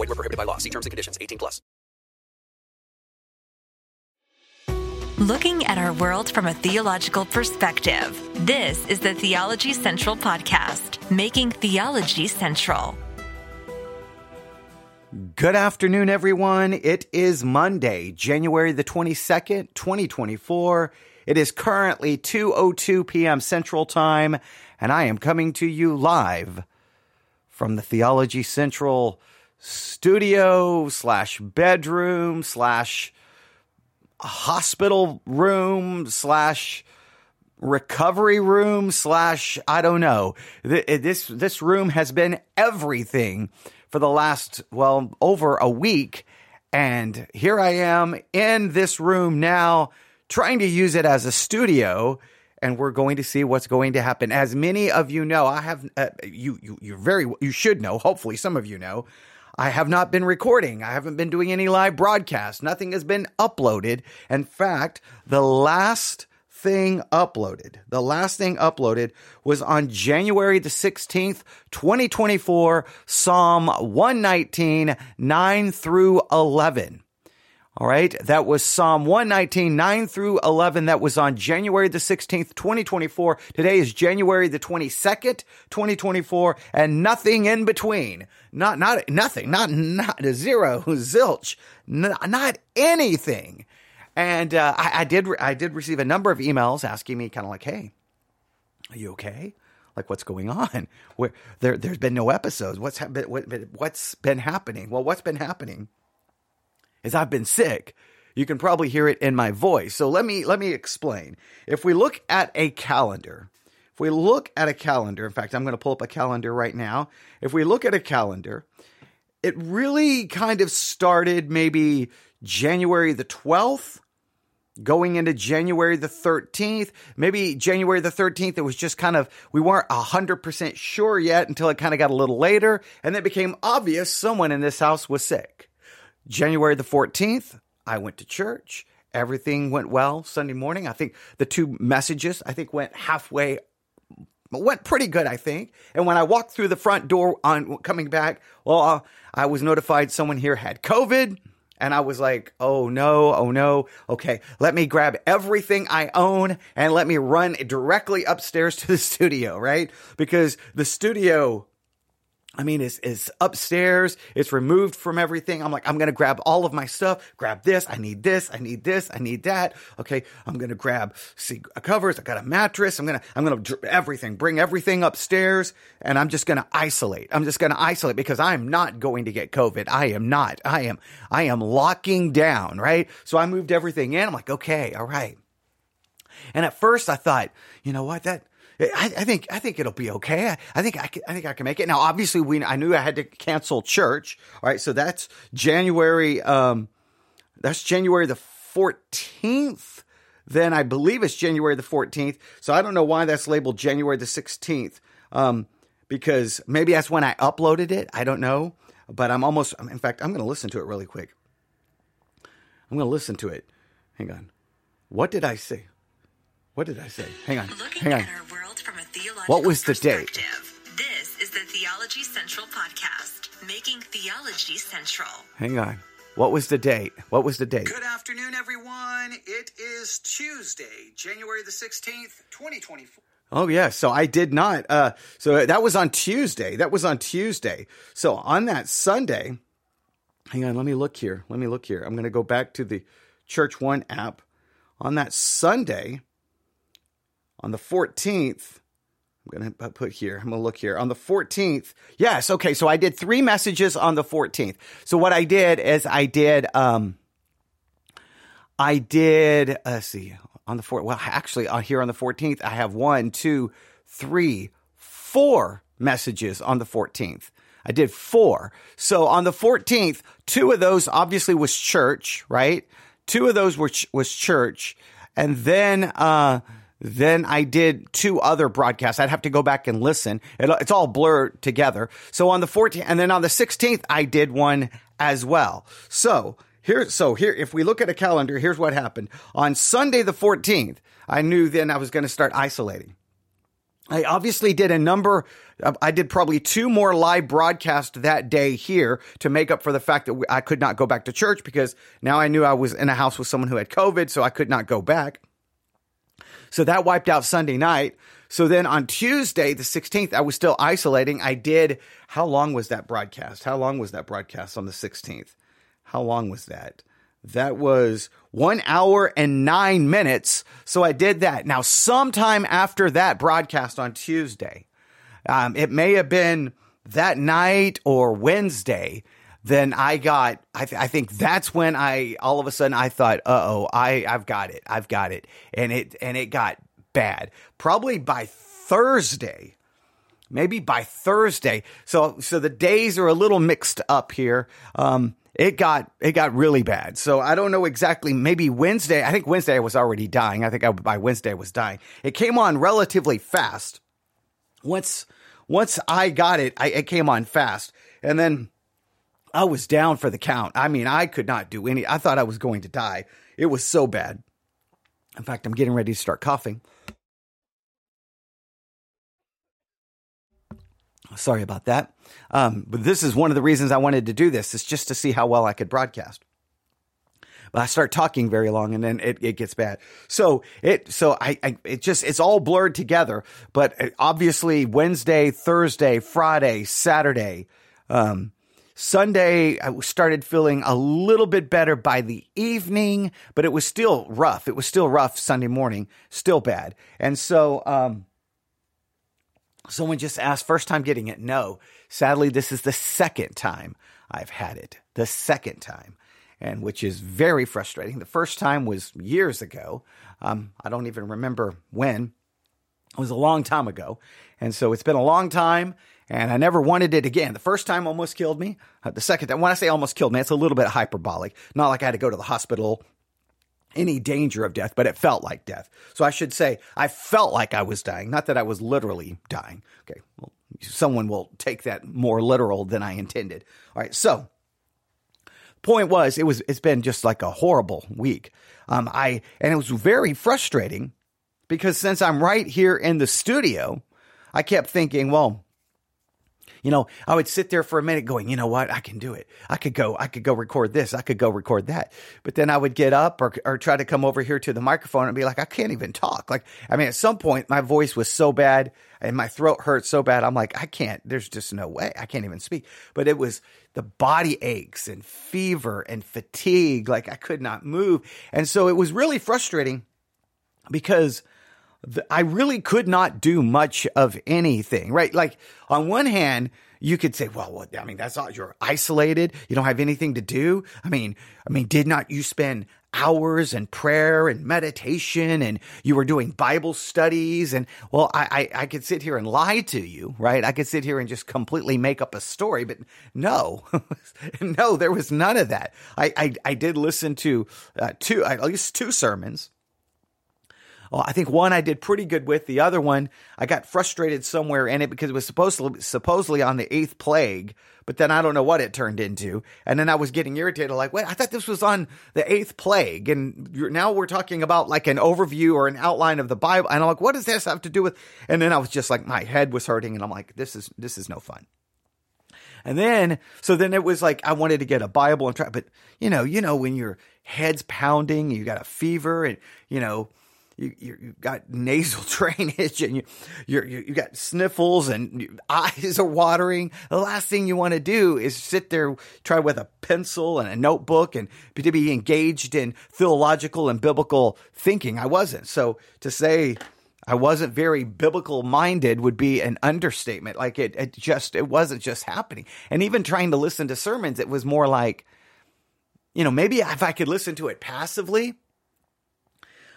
Void where prohibited by law. See terms and conditions. 18 plus. Looking at our world from a theological perspective, this is the Theology Central Podcast, making theology central. Good afternoon, everyone. It is Monday, January the 22nd, 2024. It is currently 2.02 p.m. Central Time, and I am coming to you live from the Theology Central studio slash bedroom slash hospital room slash recovery room slash I don't know. This this room has been everything for the last well over a week, and here I am in this room now, trying to use it as a studio. And we're going to see what's going to happen. As many of you know, I have uh, you you you very you should know. Hopefully, some of you know. I have not been recording. I haven't been doing any live broadcasts. Nothing has been uploaded. In fact, the last thing uploaded, the last thing uploaded was on January the 16th, 2024, Psalm 119, 9 through 11. All right. That was Psalm 119, 9 through 11. That was on January the 16th, 2024. Today is January the 22nd, 2024, and nothing in between. Not, not, nothing, not, not a zero, zilch, not, not anything. And, uh, I, I did, I did receive a number of emails asking me kind of like, Hey, are you okay? Like what's going on? Where there, there's been no episodes. What's happened? What, what's been happening? Well, what's been happening? Is I've been sick. You can probably hear it in my voice. So let me let me explain. If we look at a calendar, if we look at a calendar, in fact, I'm going to pull up a calendar right now. If we look at a calendar, it really kind of started maybe January the 12th going into January the 13th. Maybe January the 13th, it was just kind of, we weren't 100% sure yet until it kind of got a little later. And then it became obvious someone in this house was sick. January the 14th, I went to church. Everything went well Sunday morning. I think the two messages, I think, went halfway, went pretty good, I think. And when I walked through the front door on coming back, well, I was notified someone here had COVID. And I was like, oh no, oh no. Okay, let me grab everything I own and let me run directly upstairs to the studio, right? Because the studio I mean, it's, it's upstairs. It's removed from everything. I'm like, I'm going to grab all of my stuff, grab this. I need this. I need this. I need that. Okay. I'm going to grab see, uh, covers. I got a mattress. I'm going to, I'm going to everything, bring everything upstairs and I'm just going to isolate. I'm just going to isolate because I'm not going to get COVID. I am not. I am, I am locking down. Right. So I moved everything in. I'm like, okay. All right. And at first I thought, you know what? That, I, I, think I think it'll be okay. I, I, think I can, I think I can make it. Now, obviously, we I knew I had to cancel church. All right, so that's January. Um, that's January the fourteenth. Then I believe it's January the fourteenth. So I don't know why that's labeled January the sixteenth. Um, because maybe that's when I uploaded it. I don't know, but I'm almost. In fact, I'm going to listen to it really quick. I'm going to listen to it. Hang on. What did I say? What did I say? Hang on. Hang on. What was the date? This is the Theology Central Podcast, making theology central. Hang on. What was the date? What was the date? Good afternoon, everyone. It is Tuesday, January the 16th, 2024. Oh yeah, so I did not. Uh, so that was on Tuesday. That was on Tuesday. So on that Sunday, hang on, let me look here. Let me look here. I'm going to go back to the Church One app on that Sunday on the 14th. I'm going to put here. I'm going to look here. On the 14th. Yes. Okay. So I did three messages on the 14th. So what I did is I did, um, I did, uh, let's see, on the 4th. Well, actually, on here on the 14th, I have one, two, three, four messages on the 14th. I did four. So on the 14th, two of those obviously was church, right? Two of those were ch- was church. And then, uh, then I did two other broadcasts. I'd have to go back and listen. It, it's all blurred together. So on the 14th, and then on the 16th, I did one as well. So here, so here, if we look at a calendar, here's what happened. On Sunday the 14th, I knew then I was going to start isolating. I obviously did a number. I did probably two more live broadcasts that day here to make up for the fact that I could not go back to church because now I knew I was in a house with someone who had COVID, so I could not go back. So that wiped out Sunday night. So then on Tuesday, the 16th, I was still isolating. I did, how long was that broadcast? How long was that broadcast on the 16th? How long was that? That was one hour and nine minutes. So I did that. Now, sometime after that broadcast on Tuesday, um, it may have been that night or Wednesday. Then I got, I, th- I think that's when I, all of a sudden I thought, uh oh, I, I've got it. I've got it. And it, and it got bad. Probably by Thursday, maybe by Thursday. So, so the days are a little mixed up here. Um, it got it got really bad. So I don't know exactly. Maybe Wednesday. I think Wednesday I was already dying. I think I, by Wednesday I was dying. It came on relatively fast. Once once I got it, I, it came on fast, and then I was down for the count. I mean, I could not do any. I thought I was going to die. It was so bad. In fact, I'm getting ready to start coughing. Sorry about that. Um, but this is one of the reasons I wanted to do this, is just to see how well I could broadcast. But I start talking very long and then it, it gets bad. So it, so I, I, it just, it's all blurred together. But uh, obviously Wednesday, Thursday, Friday, Saturday, um, Sunday, I started feeling a little bit better by the evening, but it was still rough. It was still rough Sunday morning, still bad. And so, um, Someone just asked, first time getting it? No. Sadly, this is the second time I've had it. The second time. And which is very frustrating. The first time was years ago. Um, I don't even remember when. It was a long time ago. And so it's been a long time and I never wanted it again. The first time almost killed me. Uh, the second time, when I say almost killed me, it's a little bit hyperbolic. Not like I had to go to the hospital any danger of death, but it felt like death. So I should say I felt like I was dying, not that I was literally dying. Okay, well, someone will take that more literal than I intended. All right, so point was it was it's been just like a horrible week. Um, I and it was very frustrating because since I'm right here in the studio, I kept thinking, well, you know, I would sit there for a minute going, you know what? I can do it. I could go, I could go record this. I could go record that. But then I would get up or, or try to come over here to the microphone and be like, I can't even talk. Like, I mean, at some point my voice was so bad and my throat hurt so bad. I'm like, I can't, there's just no way. I can't even speak. But it was the body aches and fever and fatigue. Like I could not move. And so it was really frustrating because I really could not do much of anything, right? Like on one hand, you could say, well, what, I mean, that's all you're isolated. You don't have anything to do. I mean, I mean, did not you spend hours in prayer and meditation and you were doing Bible studies? And well, I, I, I could sit here and lie to you, right? I could sit here and just completely make up a story, but no, no, there was none of that. I, I, I did listen to uh, two, at least two sermons well, I think one I did pretty good with. The other one I got frustrated somewhere in it because it was supposedly supposedly on the eighth plague, but then I don't know what it turned into. And then I was getting irritated, like, wait, I thought this was on the eighth plague, and now we're talking about like an overview or an outline of the Bible. And I'm like, what does this have to do with? And then I was just like, my head was hurting, and I'm like, this is this is no fun. And then, so then it was like I wanted to get a Bible and try, but you know, you know, when your head's pounding, you got a fever, and you know, you, you you've got nasal drainage and you you you got sniffles and your eyes are watering. The last thing you want to do is sit there, try with a pencil and a notebook and be- to be engaged in theological and biblical thinking. I wasn't. So to say I wasn't very biblical minded would be an understatement. Like it, it just, it wasn't just happening. And even trying to listen to sermons, it was more like, you know, maybe if I could listen to it passively,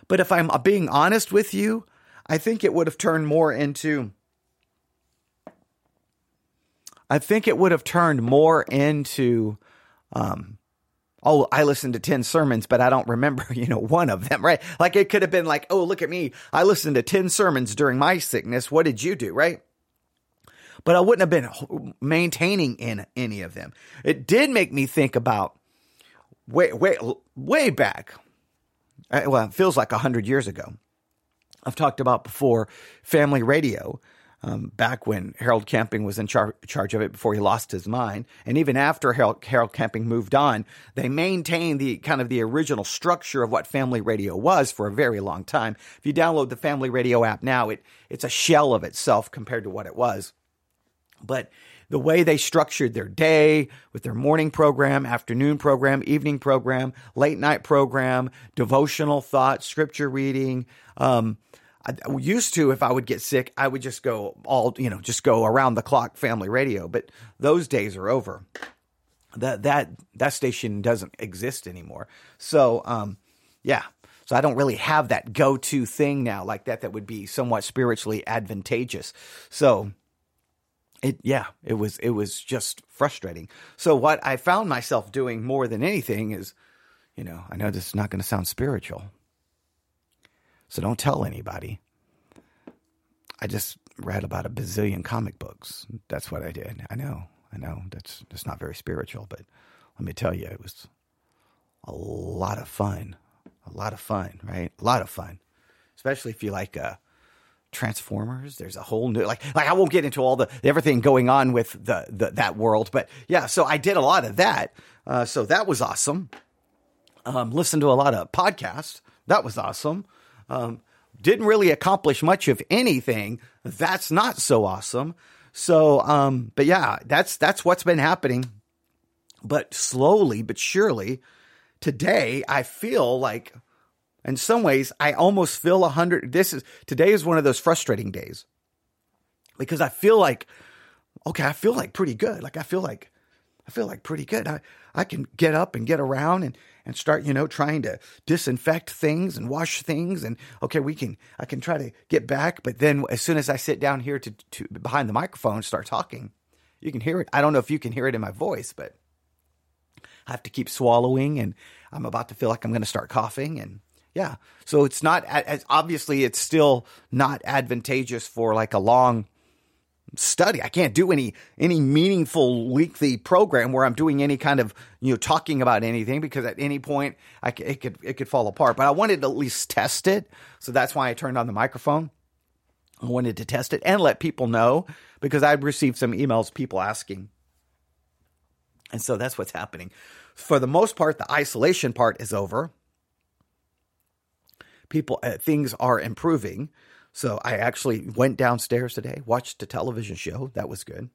but if I'm being honest with you, I think it would have turned more into, I think it would have turned more into, um, oh, I listened to 10 sermons, but I don't remember, you know, one of them, right? Like it could have been like, oh, look at me. I listened to 10 sermons during my sickness. What did you do, right? But I wouldn't have been maintaining in any of them. It did make me think about way, way, way back. Uh, Well, it feels like a hundred years ago. I've talked about before family radio um, back when Harold Camping was in char- charge of it before he lost his mind, and even after Harold, Harold Camping moved on, they maintained the kind of the original structure of what family radio was for a very long time. If you download the family radio app now, it it's a shell of itself compared to what it was. But the way they structured their day with their morning program, afternoon program, evening program, late night program, devotional thought, scripture reading. Um, I used to, if I would get sick, I would just go all, you know, just go around the clock family radio. But those days are over. That that that station doesn't exist anymore. So, um, yeah. So I don't really have that go-to thing now like that that would be somewhat spiritually advantageous. So it yeah it was it was just frustrating. So what i found myself doing more than anything is you know i know this is not going to sound spiritual so don't tell anybody. I just read about a bazillion comic books. That's what i did. I know i know that's that's not very spiritual but let me tell you it was a lot of fun a lot of fun right? A lot of fun especially if you like uh Transformers. There's a whole new like like I won't get into all the everything going on with the, the that world, but yeah. So I did a lot of that. Uh, so that was awesome. Um, listened to a lot of podcasts. That was awesome. Um, didn't really accomplish much of anything. That's not so awesome. So, um, but yeah, that's that's what's been happening. But slowly but surely, today I feel like in some ways, I almost feel a hundred. This is today is one of those frustrating days because I feel like, okay, I feel like pretty good. Like I feel like, I feel like pretty good. I, I can get up and get around and, and start, you know, trying to disinfect things and wash things. And okay, we can, I can try to get back. But then as soon as I sit down here to, to behind the microphone and start talking, you can hear it. I don't know if you can hear it in my voice, but I have to keep swallowing and I'm about to feel like I'm going to start coughing and yeah. So it's not as obviously it's still not advantageous for like a long study. I can't do any any meaningful weekly program where I'm doing any kind of you know talking about anything because at any point I it could it could fall apart. But I wanted to at least test it, so that's why I turned on the microphone. I wanted to test it and let people know because I'd received some emails people asking, and so that's what's happening. For the most part, the isolation part is over people uh, things are improving. So I actually went downstairs today, watched a television show. That was good.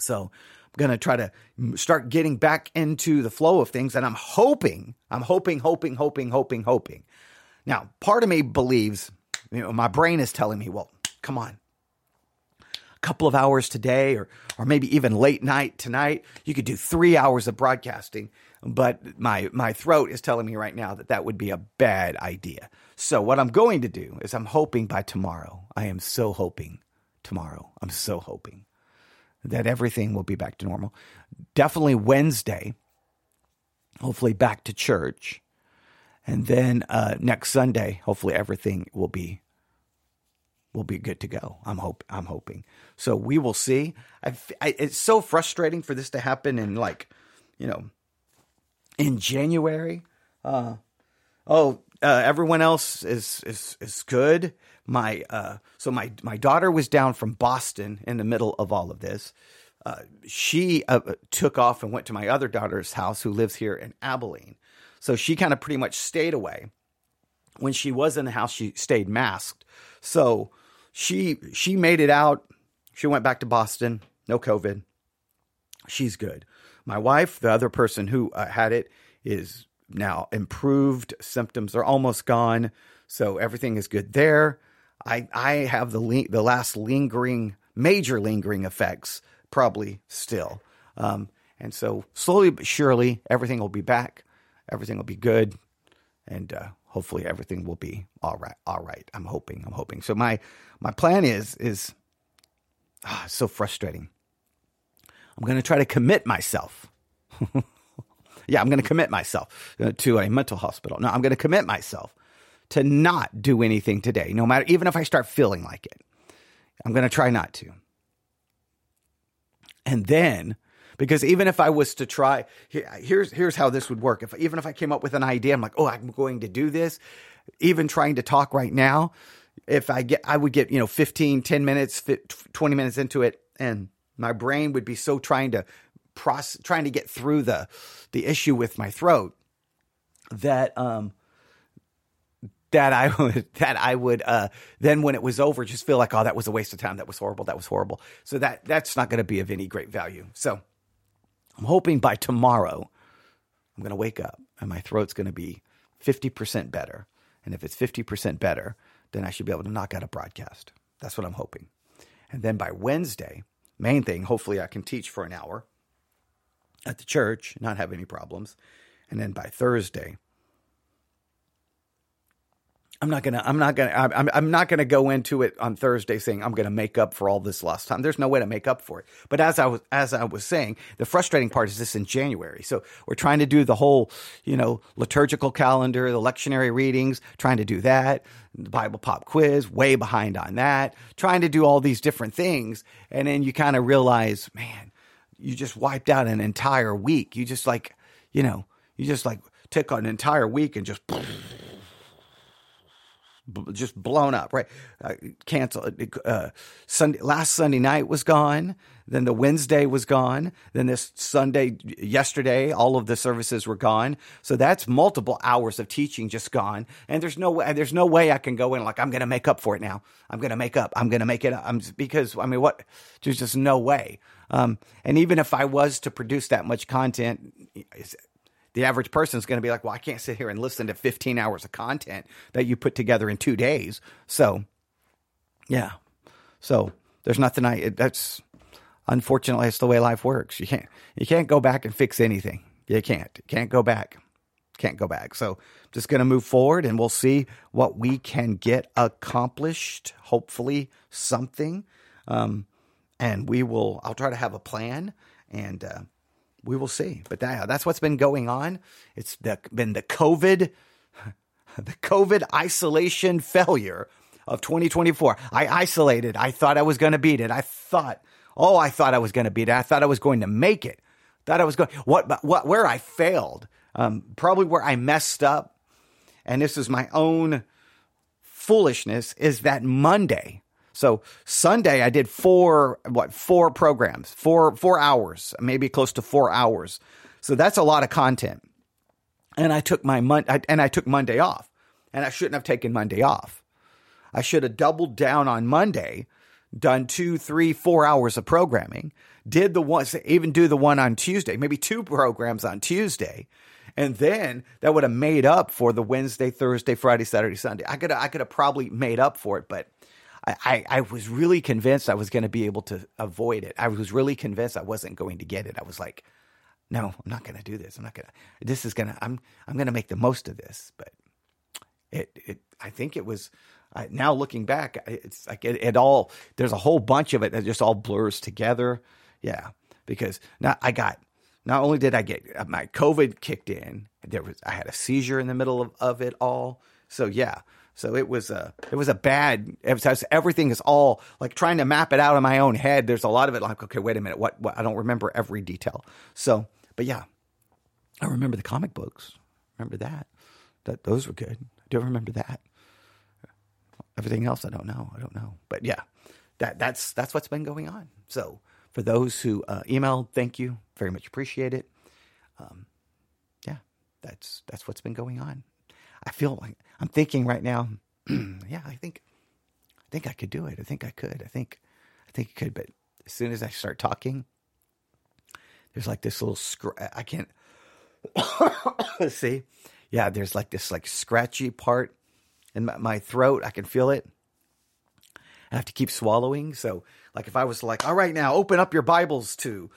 So I'm going to try to start getting back into the flow of things and I'm hoping, I'm hoping, hoping, hoping, hoping, hoping. Now, part of me believes, you know, my brain is telling me, well, come on. A couple of hours today or or maybe even late night tonight, you could do 3 hours of broadcasting but my my throat is telling me right now that that would be a bad idea. So what I'm going to do is I'm hoping by tomorrow. I am so hoping tomorrow. I'm so hoping that everything will be back to normal. Definitely Wednesday. Hopefully back to church. And then uh, next Sunday, hopefully everything will be will be good to go. I'm hope I'm hoping. So we will see. I, I, it's so frustrating for this to happen in like, you know, in January. Uh, oh, uh, everyone else is is is good. My uh, so my my daughter was down from Boston in the middle of all of this. Uh, she uh, took off and went to my other daughter's house, who lives here in Abilene. So she kind of pretty much stayed away. when she was in the house, she stayed masked. So she she made it out. She went back to Boston, no COVID. She's good. My wife, the other person who uh, had it, is now improved. Symptoms are almost gone, so everything is good there. I I have the the last lingering, major lingering effects probably still, um, and so slowly but surely everything will be back. Everything will be good, and uh, hopefully everything will be all right. All right. I'm hoping. I'm hoping. So my my plan is is ah, so frustrating. I'm going to try to commit myself. yeah, I'm going to commit myself uh, to a mental hospital. No, I'm going to commit myself to not do anything today, no matter, even if I start feeling like it. I'm going to try not to. And then, because even if I was to try, here's here's how this would work. If even if I came up with an idea, I'm like, oh, I'm going to do this. Even trying to talk right now, if I get, I would get you know 15, 10 minutes, 20 minutes into it, and my brain would be so trying to process, trying to get through the the issue with my throat that um that I would that I would uh then when it was over just feel like oh that was a waste of time. That was horrible. That was horrible. So that that's not going to be of any great value. So I'm hoping by tomorrow I'm going to wake up and my throat's going to be 50% better. And if it's 50% better then I should be able to knock out a broadcast. That's what I'm hoping. And then by Wednesday main thing, hopefully I can teach for an hour at the church, not have any problems. And then by Thursday, I'm not gonna. I'm not gonna. I'm. I'm not gonna go into it on Thursday saying I'm gonna make up for all this lost time. There's no way to make up for it. But as I was, as I was saying, the frustrating part is this in January. So we're trying to do the whole, you know, liturgical calendar, the lectionary readings, trying to do that. The Bible pop quiz, way behind on that. Trying to do all these different things, and then you kind of realize, man, you just wiped out an entire week. You just like, you know, you just like took an entire week and just just blown up, right? Uh, canceled. Uh, Sunday, last Sunday night was gone. Then the Wednesday was gone. Then this Sunday, yesterday, all of the services were gone. So that's multiple hours of teaching just gone. And there's no way, there's no way I can go in like, I'm going to make up for it now. I'm going to make up. I'm going to make it up. I'm, because, I mean, what? There's just no way. Um, and even if I was to produce that much content, the average person is going to be like, well, I can't sit here and listen to 15 hours of content that you put together in two days. So, yeah. So there's nothing I, that's unfortunately, it's the way life works. You can't, you can't go back and fix anything. You can't, you can't go back. Can't go back. So just going to move forward and we'll see what we can get accomplished. Hopefully something. Um, and we will, I'll try to have a plan and, uh, we will see. But that, that's what's been going on. It's the, been the COVID, the COVID isolation failure of 2024. I isolated. I thought I was going to beat it. I thought, oh, I thought I was going to beat it. I thought I was going to make it. Thought I was going. What? What? Where I failed? Um, probably where I messed up. And this is my own foolishness. Is that Monday? So Sunday I did four what four programs, four four hours, maybe close to four hours. So that's a lot of content. And I took my mon- and I took Monday off, and I shouldn't have taken Monday off. I should have doubled down on Monday, done two, three, four hours of programming. Did the one, even do the one on Tuesday, maybe two programs on Tuesday, and then that would have made up for the Wednesday, Thursday, Friday, Saturday, Sunday. I could I could have probably made up for it, but I, I, was really convinced I was going to be able to avoid it. I was really convinced I wasn't going to get it. I was like, no, I'm not going to do this. I'm not going to, this is going to, I'm, I'm going to make the most of this. But it, it, I think it was, uh, now looking back, it's like it, it all, there's a whole bunch of it that just all blurs together. Yeah. Because now I got, not only did I get uh, my COVID kicked in, there was, I had a seizure in the middle of, of it all. So yeah, so it was a it was a bad. Was, everything is all like trying to map it out in my own head. There's a lot of it like okay, wait a minute, what? what I don't remember every detail. So, but yeah, I remember the comic books. Remember that? That those were good. I do remember that. Everything else, I don't know. I don't know. But yeah, that that's that's what's been going on. So for those who uh, emailed, thank you very much. Appreciate it. Um, yeah, that's that's what's been going on. I feel like I'm thinking right now, yeah, I think, I think I could do it. I think I could. I think, I think I could. But as soon as I start talking, there's like this little I can't see. Yeah, there's like this like scratchy part in my, my throat. I can feel it. I have to keep swallowing. So, like, if I was like, all right, now open up your Bibles to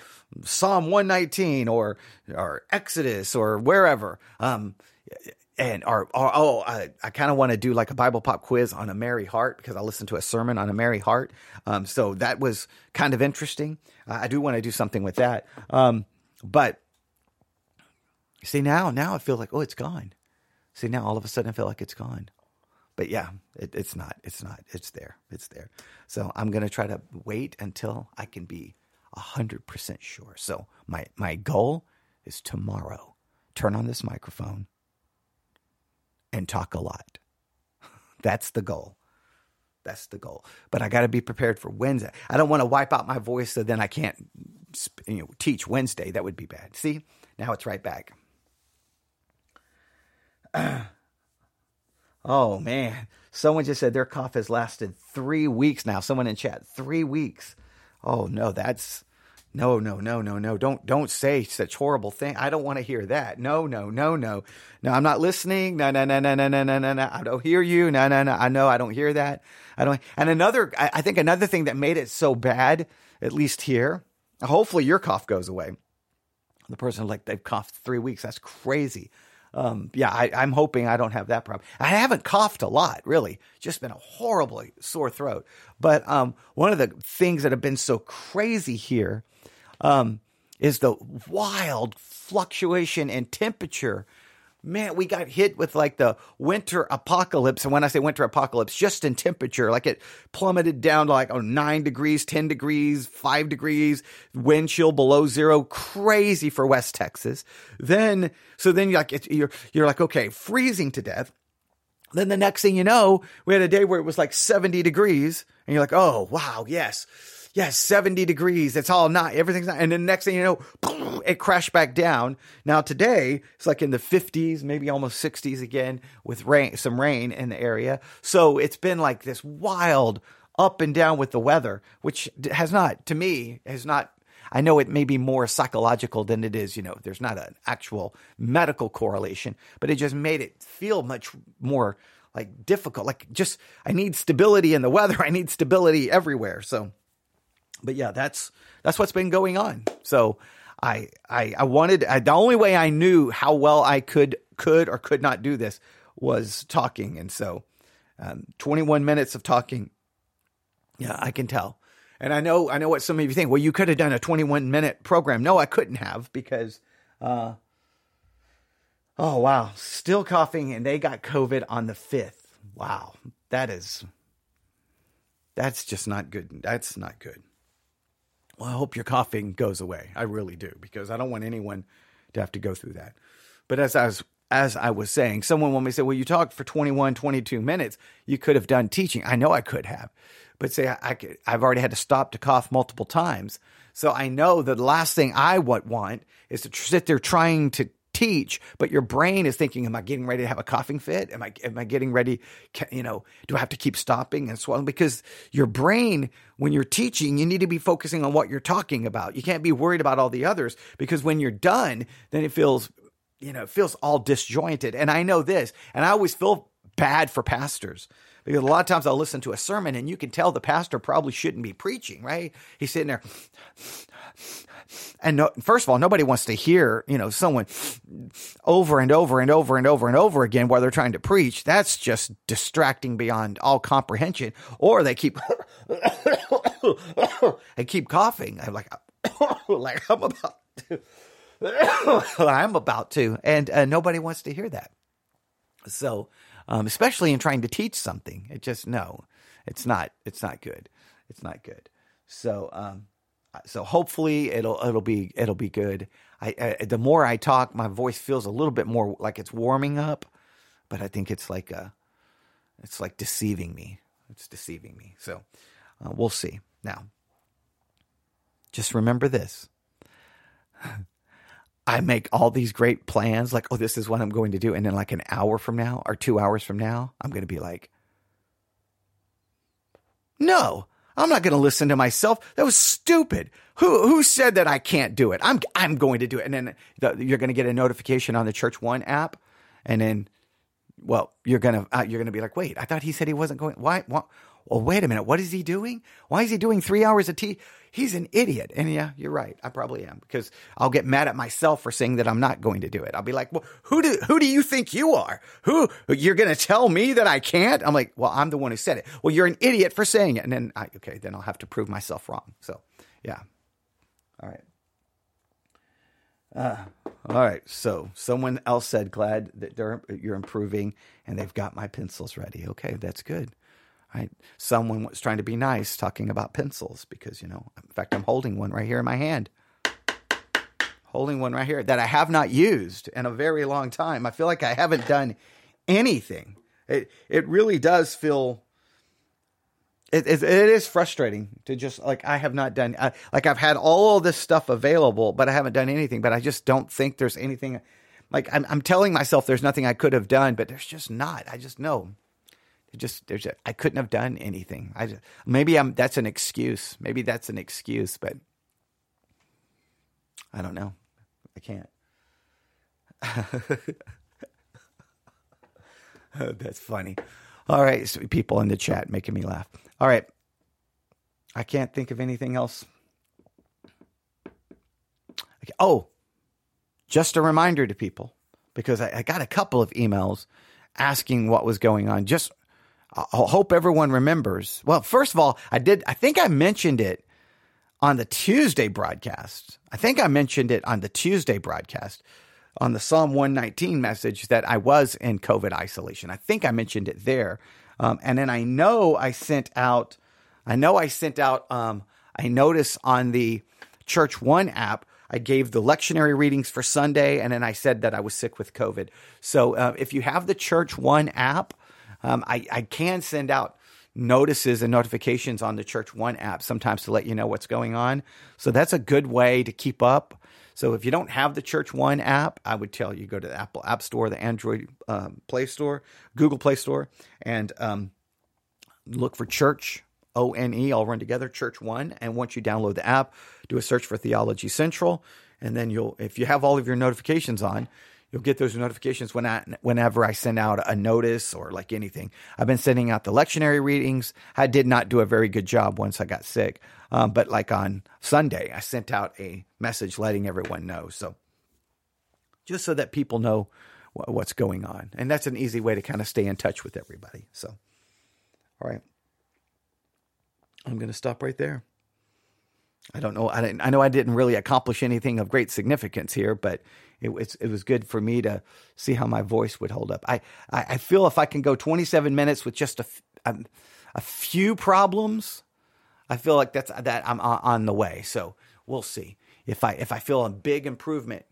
Psalm 119 or or Exodus or wherever, um, and or, or oh, I, I kind of want to do like a Bible pop quiz on a Merry Heart because I listened to a sermon on a Merry Heart. Um, so that was kind of interesting. Uh, I do want to do something with that. Um, but see now, now I feel like oh, it's gone. See now, all of a sudden, I feel like it's gone but yeah, it, it's not. It's not. It's there. It's there. So I'm gonna try to wait until I can be hundred percent sure. So my my goal is tomorrow. Turn on this microphone and talk a lot. That's the goal. That's the goal. But I got to be prepared for Wednesday. I don't want to wipe out my voice so then I can't you know, teach Wednesday. That would be bad. See, now it's right back. Oh man, someone just said their cough has lasted three weeks now. Someone in chat, three weeks. Oh no, that's no, no, no, no, no. Don't don't say such horrible thing. I don't want to hear that. No, no, no, no. No, I'm not listening. No, no, no, no, no, no, no, no. no. I don't hear you. No, no, no. I know I don't hear that. I don't. And another, I, I think another thing that made it so bad, at least here, hopefully your cough goes away. The person like they've coughed three weeks. That's crazy. Um, yeah, I, I'm hoping I don't have that problem. I haven't coughed a lot, really. Just been a horribly sore throat. But um, one of the things that have been so crazy here um, is the wild fluctuation in temperature man, we got hit with like the winter apocalypse. And when I say winter apocalypse, just in temperature, like it plummeted down to like oh, nine degrees, 10 degrees, five degrees, wind chill below zero. Crazy for West Texas. Then, so then you're like, you're, you're like, okay, freezing to death. Then the next thing you know, we had a day where it was like 70 degrees and you're like, oh, wow, yes yes, 70 degrees. It's all not, everything's not. And the next thing you know, it crashed back down. Now today, it's like in the 50s, maybe almost 60s again with rain, some rain in the area. So it's been like this wild up and down with the weather, which has not, to me, has not I know it may be more psychological than it is, you know, there's not an actual medical correlation, but it just made it feel much more like difficult. Like just, I need stability in the weather. I need stability everywhere. So but yeah, that's that's what's been going on. So I I, I wanted I, the only way I knew how well I could could or could not do this was talking, and so um, 21 minutes of talking. Yeah, I can tell. And I know I know what some of you think. Well, you could have done a 21 minute program. No, I couldn't have because uh oh wow, still coughing and they got COVID on the 5th. Wow. That is that's just not good. That's not good. Well, I hope your coughing goes away. I really do because I don't want anyone to have to go through that. But as I was as I was saying, someone when we say, well, you talked for 21, 22 minutes, you could have done teaching. I know I could have, but say I, I I've already had to stop to cough multiple times. So I know the last thing I would want is to sit there trying to teach, but your brain is thinking, am I getting ready to have a coughing fit? Am I, am I getting ready? You know, do I have to keep stopping and swallowing? Because your brain, when you're teaching, you need to be focusing on what you're talking about. You can't be worried about all the others because when you're done, then it feels, you know, it feels all disjointed. And I know this, and I always feel bad for pastors because a lot of times I'll listen to a sermon and you can tell the pastor probably shouldn't be preaching, right? He's sitting there and no, first of all, nobody wants to hear, you know, someone over and over and over and over and over again while they're trying to preach. That's just distracting beyond all comprehension. Or they keep, they keep coughing. I'm like, like I'm about to, I'm about to, and uh, nobody wants to hear that. So, um, especially in trying to teach something, it just no, it's not, it's not good. It's not good. So, um, so hopefully it'll it'll be it'll be good. I, I, the more I talk, my voice feels a little bit more like it's warming up, but I think it's like a, it's like deceiving me. It's deceiving me. So uh, we'll see. Now, just remember this: I make all these great plans, like, oh, this is what I'm going to do. And then, like, an hour from now or two hours from now, I'm going to be like, no, I'm not going to listen to myself. That was stupid. Who who said that I can't do it? I'm I'm going to do it. And then the, you're going to get a notification on the Church One app, and then, well, you're gonna uh, you're gonna be like, wait, I thought he said he wasn't going. Why? Why? Well, wait a minute. What is he doing? Why is he doing three hours of tea? He's an idiot. And yeah, you're right. I probably am because I'll get mad at myself for saying that I'm not going to do it. I'll be like, well, who do, who do you think you are? Who, you're going to tell me that I can't? I'm like, well, I'm the one who said it. Well, you're an idiot for saying it. And then I, okay, then I'll have to prove myself wrong. So yeah. All right. Uh, all right. So someone else said, glad that you're improving and they've got my pencils ready. Okay. That's good. Right? Someone was trying to be nice talking about pencils because, you know, in fact, I'm holding one right here in my hand. Holding one right here that I have not used in a very long time. I feel like I haven't done anything. It it really does feel it, it, it is frustrating to just like I have not done uh, like I've had all this stuff available, but I haven't done anything. But I just don't think there's anything. Like I'm, I'm telling myself there's nothing I could have done, but there's just not. I just know. Just there's a, I couldn't have done anything. I just, maybe I'm that's an excuse. Maybe that's an excuse, but I don't know. I can't. Oh, that's funny. All right, so people in the chat making me laugh. All right. I can't think of anything else. Okay. Oh, just a reminder to people because I, I, got a couple of emails asking what was going on. Just I hope everyone remembers. Well, first of all, I did. I think I mentioned it on the Tuesday broadcast. I think I mentioned it on the Tuesday broadcast on the Psalm 119 message that I was in COVID isolation. I think I mentioned it there. Um, and then I know I sent out, I know I sent out um, a notice on the Church One app. I gave the lectionary readings for Sunday, and then I said that I was sick with COVID. So uh, if you have the Church One app, um, I, I can send out notices and notifications on the Church One app sometimes to let you know what's going on. So that's a good way to keep up. So if you don't have the Church One app, I would tell you go to the Apple App Store, the Android um, Play Store, Google Play Store, and um, look for Church O N E, all run together, Church One. And once you download the app, do a search for Theology Central, and then you'll, if you have all of your notifications on, you'll get those notifications when I, whenever I send out a notice or like anything. I've been sending out the lectionary readings. I did not do a very good job once I got sick, um, but like on Sunday, I sent out a message letting everyone know. So just so that people know what's going on, and that's an easy way to kind of stay in touch with everybody. So, all right, I'm going to stop right there. I don't know. I, didn't, I know I didn't really accomplish anything of great significance here, but it was it was good for me to see how my voice would hold up. I I, I feel if I can go 27 minutes with just a, a, um, a few problems, I feel like that's that I'm on the way. So we'll see if I if I feel a big improvement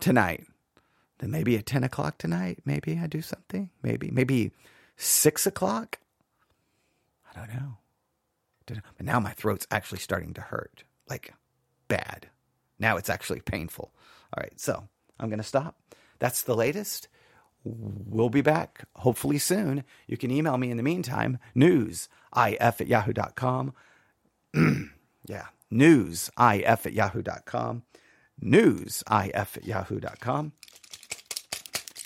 tonight. Then maybe at 10 o'clock tonight, maybe I do something. Maybe maybe six o'clock. I don't know. But now my throat's actually starting to hurt, like bad. Now it's actually painful. All right, so I'm going to stop. That's the latest. We'll be back hopefully soon. You can email me in the meantime, newsif at yahoo.com. yeah, newsif at yahoo.com. Newsif at yahoo.com.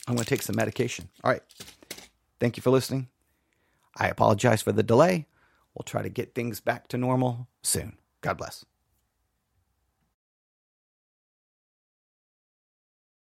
I'm going to take some medication. All right. Thank you for listening. I apologize for the delay. We'll try to get things back to normal soon. God bless.